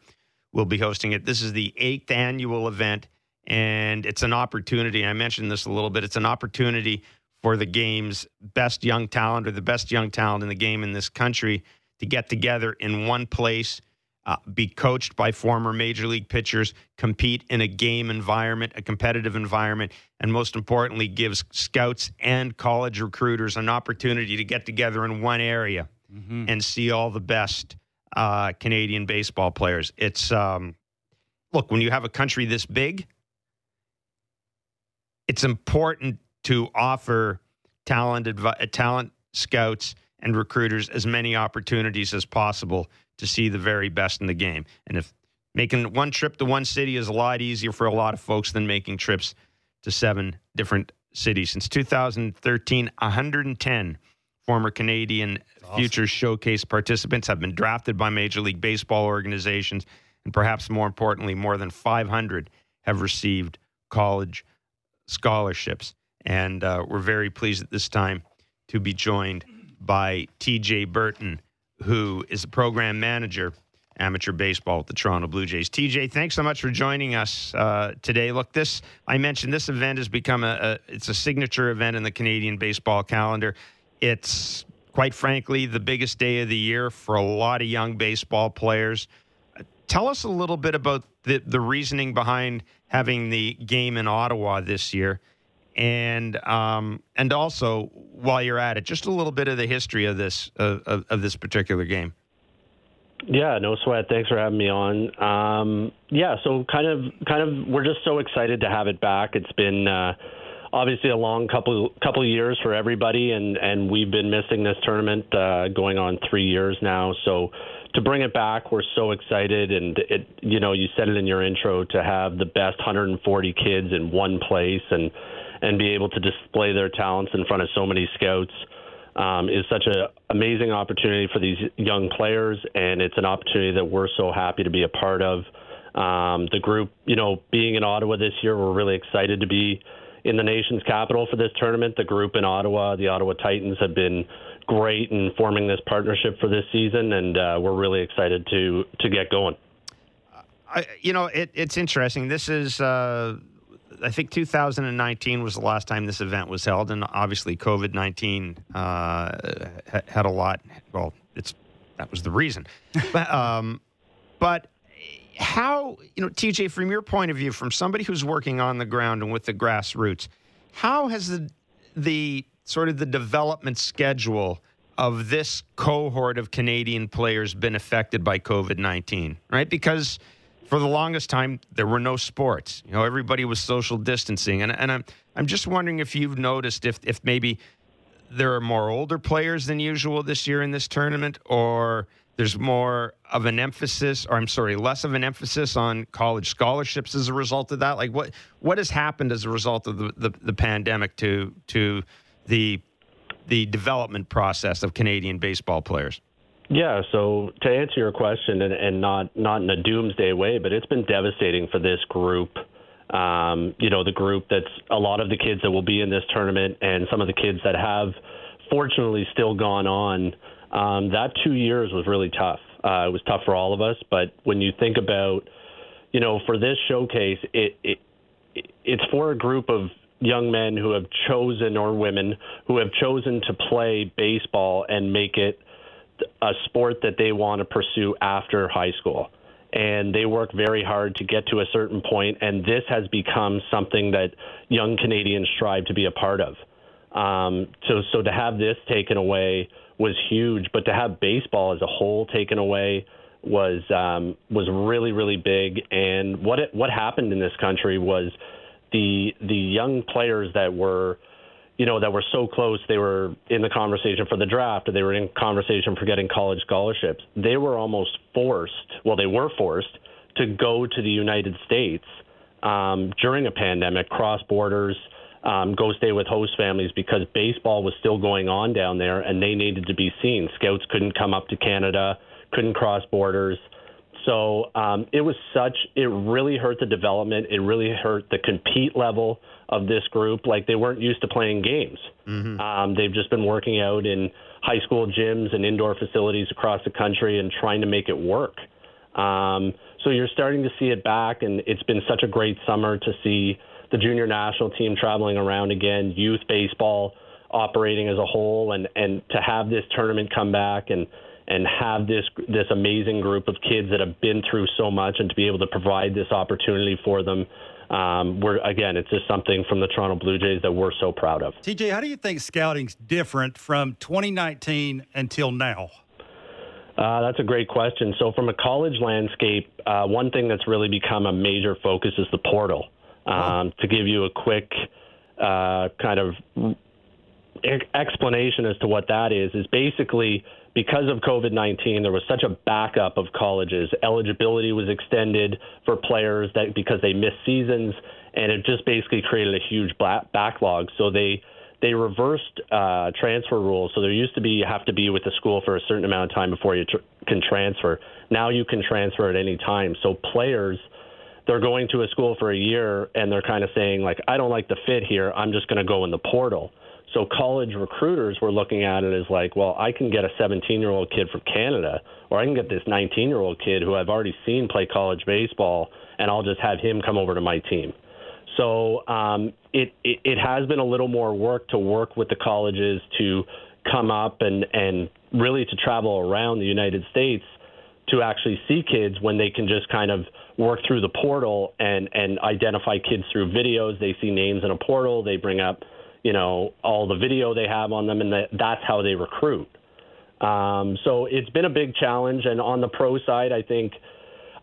will be hosting it. This is the eighth annual event, and it's an opportunity. I mentioned this a little bit. It's an opportunity for the game's best young talent or the best young talent in the game in this country to get together in one place uh, be coached by former major league pitchers, compete in a game environment, a competitive environment, and most importantly, gives scouts and college recruiters an opportunity to get together in one area Mhm. and see all the best uh, Canadian baseball players. It's um, look when you have a country this big, it's important to offer talented advi- uh, talent scouts and recruiters as many opportunities as possible to see the very best in the game. And if making one trip to one city is a lot easier for a lot of folks than making trips to seven different cities. Since 2013, 110 former Canadian awesome. Future Showcase participants have been drafted by Major League Baseball organizations. And perhaps more importantly, more than 500 have received college scholarships. And uh, we're very pleased at this time to be joined by TJ Burton, who is the program manager, amateur baseball at the Toronto Blue Jays. TJ, thanks so much for joining us uh, today. Look, this I mentioned this event has become a, a it's a signature event in the Canadian baseball calendar. It's quite frankly the biggest day of the year for a lot of young baseball players. Tell us a little bit about the, the reasoning behind having the game in Ottawa this year, and um, and also while you're at it, just a little bit of the history of this of, of, of this particular game. Yeah, no sweat. Thanks for having me on. Um, yeah, so kind of, kind of, we're just so excited to have it back. It's been uh, obviously a long couple couple years for everybody, and and we've been missing this tournament uh, going on three years now. So to bring it back, we're so excited, and it, you know, you said it in your intro to have the best 140 kids in one place and and be able to display their talents in front of so many scouts um, is such an amazing opportunity for these young players, and it's an opportunity that we're so happy to be a part of. Um, the group, you know, being in Ottawa this year, we're really excited to be in the nation's capital for this tournament. The group in Ottawa, the Ottawa Titans, have been great in forming this partnership for this season, and uh, we're really excited to to get going. I, you know, it, it's interesting. This is, uh, I think, 2019 was the last time this event was held, and obviously, COVID 19 uh, had a lot. Well, it's that was the reason, [laughs] but um, but how you know, TJ, from your point of view, from somebody who's working on the ground and with the grassroots, how has the the sort of the development schedule of this cohort of Canadian players been affected by COVID 19, right? Because for the longest time, there were no sports. You know, everybody was social distancing. And, and I'm, I'm just wondering if you've noticed if, if maybe there are more older players than usual this year in this tournament, or there's more of an emphasis, or I'm sorry, less of an emphasis on college scholarships as a result of that. Like, what what has happened as a result of the, the, the pandemic to to the the development process of Canadian baseball players? Yeah, so to answer your question, and, and not not in a doomsday way, but it's been devastating for this group. Um, you know, the group that's a lot of the kids that will be in this tournament, and some of the kids that have, fortunately, still gone on. Um, that two years was really tough. Uh, it was tough for all of us, but when you think about you know, for this showcase, it, it it's for a group of young men who have chosen or women who have chosen to play baseball and make it a sport that they want to pursue after high school. And they work very hard to get to a certain point, and this has become something that young Canadians strive to be a part of. Um, so, so to have this taken away was huge, but to have baseball as a whole taken away was um, was really really big. And what it, what happened in this country was the the young players that were you know that were so close they were in the conversation for the draft or they were in conversation for getting college scholarships they were almost forced well they were forced to go to the united states um, during a pandemic cross borders um, go stay with host families because baseball was still going on down there and they needed to be seen scouts couldn't come up to canada couldn't cross borders so um, it was such, it really hurt the development. It really hurt the compete level of this group. Like they weren't used to playing games. Mm-hmm. Um, they've just been working out in high school gyms and indoor facilities across the country and trying to make it work. Um, so you're starting to see it back, and it's been such a great summer to see the junior national team traveling around again, youth baseball operating as a whole, and and to have this tournament come back and and have this this amazing group of kids that have been through so much and to be able to provide this opportunity for them um, we're again it's just something from the toronto blue jays that we're so proud of tj how do you think scouting's different from 2019 until now uh, that's a great question. So, from a college landscape, uh, one thing that's really become a major focus is the portal. Um, oh. To give you a quick uh, kind of explanation as to what that is, is basically because of COVID 19, there was such a backup of colleges. Eligibility was extended for players that because they missed seasons, and it just basically created a huge backlog. So they they reversed uh, transfer rules. So there used to be you have to be with the school for a certain amount of time before you tr- can transfer. Now you can transfer at any time. So players they're going to a school for a year and they're kind of saying like I don't like the fit here. I'm just going to go in the portal. So college recruiters were looking at it as like, well, I can get a 17 year old kid from Canada, or I can get this 19 year old kid who I've already seen play college baseball, and I'll just have him come over to my team. So um, it, it it has been a little more work to work with the colleges to come up and and really to travel around the United States to actually see kids when they can just kind of work through the portal and and identify kids through videos. They see names in a portal. They bring up you know, all the video they have on them, and that, that's how they recruit. Um, so it's been a big challenge. And on the pro side, I think,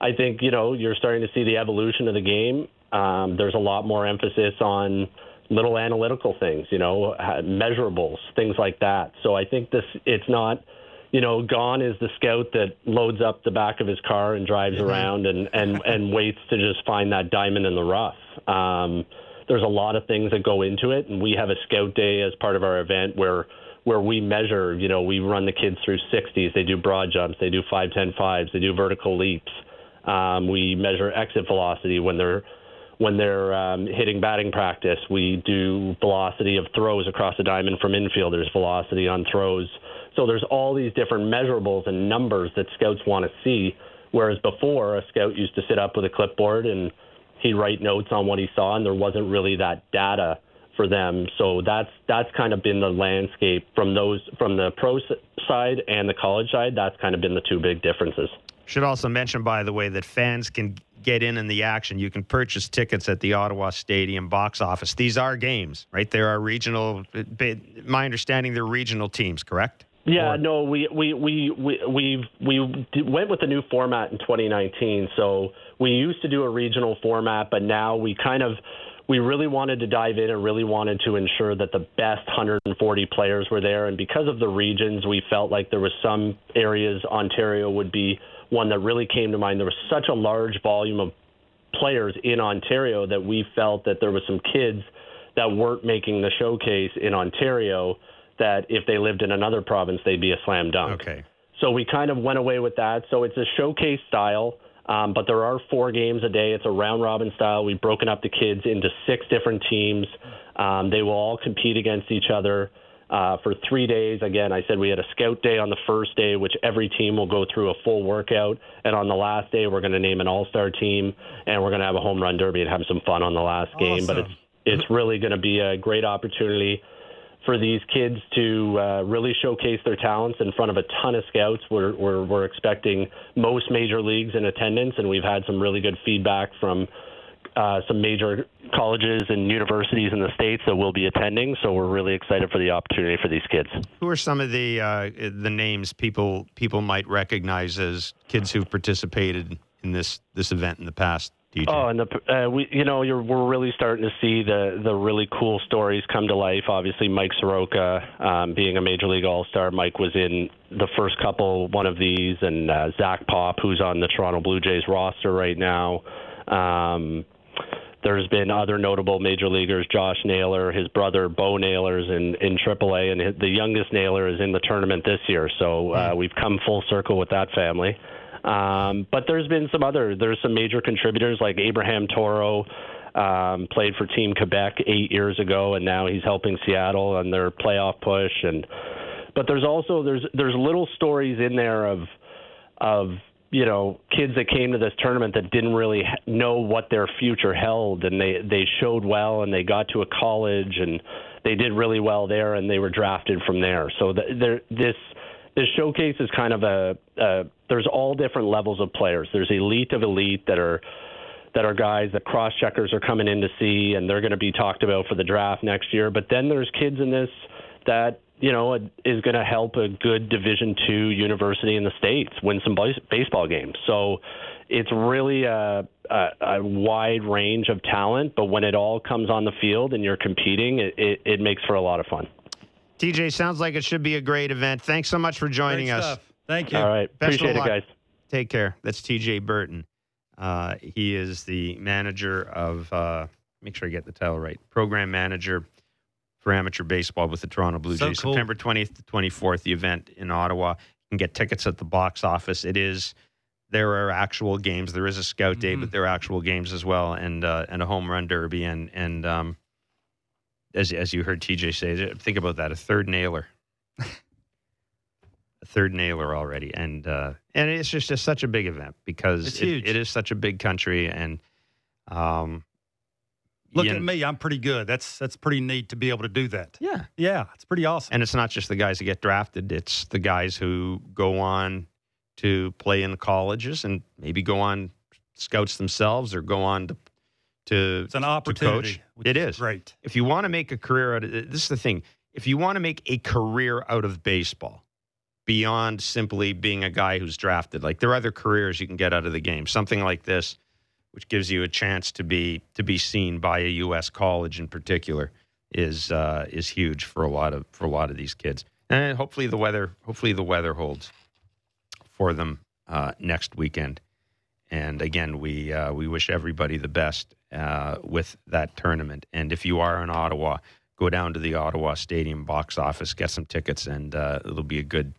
I think you know, you're starting to see the evolution of the game. Um, there's a lot more emphasis on little analytical things, you know, measurables, things like that. So I think this, it's not, you know, gone is the scout that loads up the back of his car and drives mm-hmm. around and, and, and waits to just find that diamond in the rough. Um, there's a lot of things that go into it, and we have a scout day as part of our event where where we measure. You know, we run the kids through 60s. They do broad jumps. They do 5, 10, 5s. They do vertical leaps. Um, we measure exit velocity when they're when they're um, hitting batting practice. We do velocity of throws across the diamond from infielders, velocity on throws. So there's all these different measurables and numbers that scouts want to see. Whereas before, a scout used to sit up with a clipboard and he'd write notes on what he saw, and there wasn't really that data for them. So that's that's kind of been the landscape from those from the pro side and the college side. That's kind of been the two big differences. Should also mention, by the way, that fans can get in in the action. You can purchase tickets at the Ottawa Stadium box office. These are games, right? There are regional. Uh, my understanding, they're regional teams, correct? Yeah, or? no, we we we we we we went with a new format in 2019. So we used to do a regional format, but now we kind of we really wanted to dive in and really wanted to ensure that the best 140 players were there. And because of the regions, we felt like there was some areas Ontario would be one that really came to mind. There was such a large volume of players in Ontario that we felt that there was some kids that weren't making the showcase in Ontario that if they lived in another province, they'd be a slam dunk. Okay. So we kind of went away with that. So it's a showcase style, um, but there are four games a day. It's a round robin style. We've broken up the kids into six different teams. Um, they will all compete against each other. uh, for three days. Again, I said we had a scout day on the first day, which every team will go through a full workout. And on the last day, we're going to name an all star team and we're going to have a home run derby and have some fun on the last game. But it's, it's really going to be a great opportunity for these kids to uh, really showcase their talents in front of a ton of scouts. We're, we're, we're expecting most major leagues in attendance, and we've had some really good feedback from uh, some major colleges and universities in the states that will be attending. So we're really excited for the opportunity for these kids. Who are some of the uh, the names people people might recognize as kids who've participated in this this event in the past? TJ? Oh, and the uh, we you know you're we're really starting to see the the really cool stories come to life. Obviously, Mike Soroka um, being a major league all star. Mike was in the first couple one of these, and uh, Zach Pop, who's on the Toronto Blue Jays roster right now. Um, there's been other notable major leaguers, Josh Naylor, his brother Bo Naylor's in in AAA, and the youngest Naylor is in the tournament this year. So uh, we've come full circle with that family. Um, but there's been some other, there's some major contributors like Abraham Toro, um, played for Team Quebec eight years ago, and now he's helping Seattle on their playoff push. And but there's also there's there's little stories in there of of you know kids that came to this tournament that didn't really know what their future held, and they they showed well, and they got to a college, and they did really well there, and they were drafted from there. So the, there this this showcase is kind of a, a there's all different levels of players. There's elite of elite that are that are guys that cross checkers are coming in to see, and they're going to be talked about for the draft next year. But then there's kids in this that you know is going to help a good Division two university in the states win some baseball games. So it's really a, a, a wide range of talent, but when it all comes on the field and you're competing, it, it, it makes for a lot of fun. TJ, sounds like it should be a great event. Thanks so much for joining Great us. stuff. Thank you. All right, Best appreciate it, guys. Take care. That's TJ Burton. Uh, he is the manager of, uh, make sure I get the title right, program manager for amateur baseball with the Toronto Blue So Jays. cool. September 20th to 24th, the event in Ottawa. You can get tickets at the box office. It is, there are actual games. There is a scout day, Mhm. but there are actual games as well, and uh, and a home run derby. And, and um, as, as you heard TJ say, think about that a third Naylor. [laughs] a third Naylor already, and uh, and it's just, just such a big event because It's it- huge. it is such a big country, and um, Look at me. I'm pretty good. That's that's pretty neat to be able to do that. Yeah, Yeah, it's pretty awesome. and it's not just the guys that get drafted; it's the guys who go on to play in the colleges and maybe go on scouts themselves or go on to to It's an to opportunity. coach. It is great. if you want to make a career out of this is the thing if you want to make a career out of baseball beyond simply being a guy who's drafted like there are other careers you can get out of the game something like this which gives you a chance to be to be seen by a US college in particular is uh, is huge for a lot of for a lot of these kids and hopefully the weather hopefully the weather holds for them uh, next weekend and again, we uh, we wish everybody the best uh, with that tournament. And if you are in Ottawa, go down to the Ottawa Stadium box office, get some tickets, and uh, it'll be a good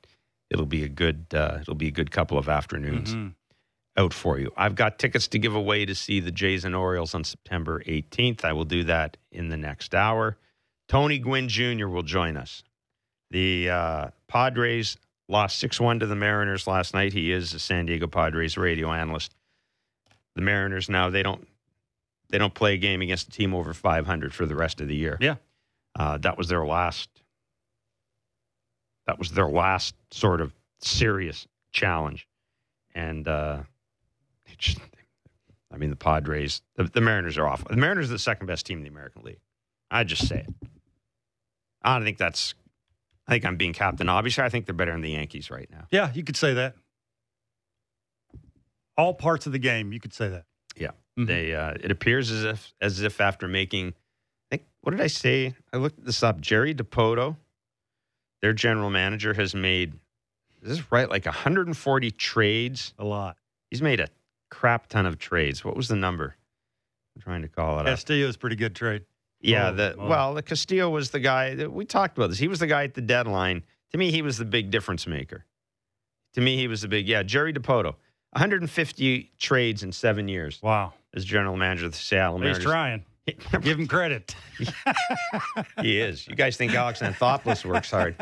it'll be a good uh, it'll be a good couple of afternoons Mhm. out for you. I've got tickets to give away to see the Jays and Orioles on September 18th. I will do that in the next hour. Tony Gwynn Jr. will join us. The uh, Padres lost 6 1 to the Mariners last night. He is a San Diego Padres radio analyst. The Mariners now they don't they don't play a game against a team over 500 for the rest of the year. Yeah. Uh, that was their last that was their last sort of serious challenge. And uh, it just, I mean, the Padres, the, the Mariners are awful. The Mariners are the second best team in the American League. I just say it. I don't think that's. I think I'm being captain. Obviously, I think they're better than the Yankees right now. Yeah, you could say that. All parts of the game, you could say that. Mhm. they. Uh, it appears as if as if after making, I think what did I say? I looked this up. Jerry Dipoto, their general manager, has made. Is this right? Like 140 trades. A lot. He's made a crap ton of trades. What was the number? I'm trying to call it up. Castillo's pretty good trade. Yeah, Oh, the well, the Castillo was the guy that we talked about this. He was the guy at the deadline. To me, he was the big difference maker. To me, he was the big yeah. Jerry Dipoto, 150 trades in seven years Wow. As general manager of the Seattle Mariners. He's [laughs] trying. Give him credit. he is. You guys think Alex Anthopoulos works hard?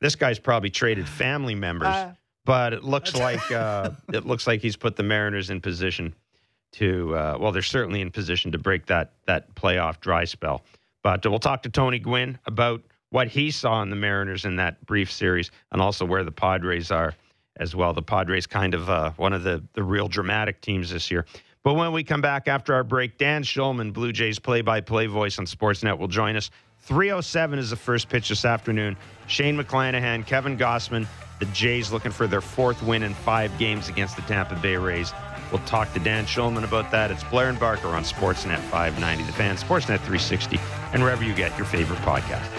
This guy's probably traded family members, Uh, but it looks like uh, it looks like he's put the Mariners in position to. Uh, well, they're certainly in position to break that that playoff dry spell. But uh, we'll talk to Tony Gwynn about what he saw in the Mariners in that brief series, and also where the Padres are as well. The Padres kind of uh, one of the the real dramatic teams this year. But when we come back after our break, Dan Shulman, Blue Jays play-by-play voice on Sportsnet, will join us. 307 is the first pitch this afternoon. Shane McClanahan, Kevin Gausman, the Jays looking for their fourth win in five games against the Tampa Bay Rays. We'll talk to Dan Shulman about that. It's Blair and Barker on Sportsnet 590, The Fan, Sportsnet 360, and wherever you get your favorite podcast.